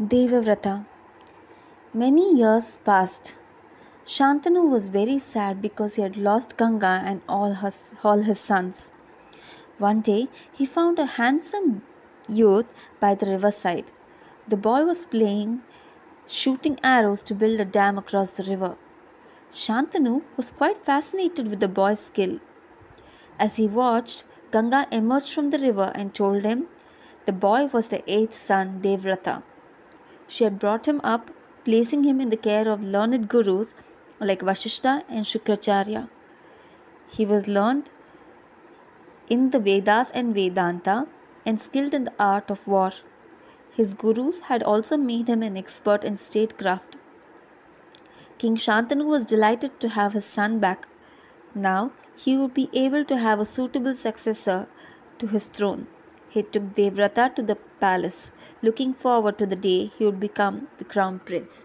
Devavrata. Many years passed. Shantanu was very sad because he had lost Ganga and all his, all his sons. One day he found a handsome youth by the riverside. The boy was playing shooting arrows to build a dam across the river. Shantanu was quite fascinated with the boy's skill. As he watched, Ganga emerged from the river and told him the boy was the eighth son, Devavrata. She had brought him up, placing him in the care of learned gurus like Vashishta and Shukracharya. He was learned in the Vedas and Vedanta and skilled in the art of war. His gurus had also made him an expert in statecraft. King Shantanu was delighted to have his son back. Now he would be able to have a suitable successor to his throne. He took Devavrata to the palace, looking forward to the day he would become the crown prince.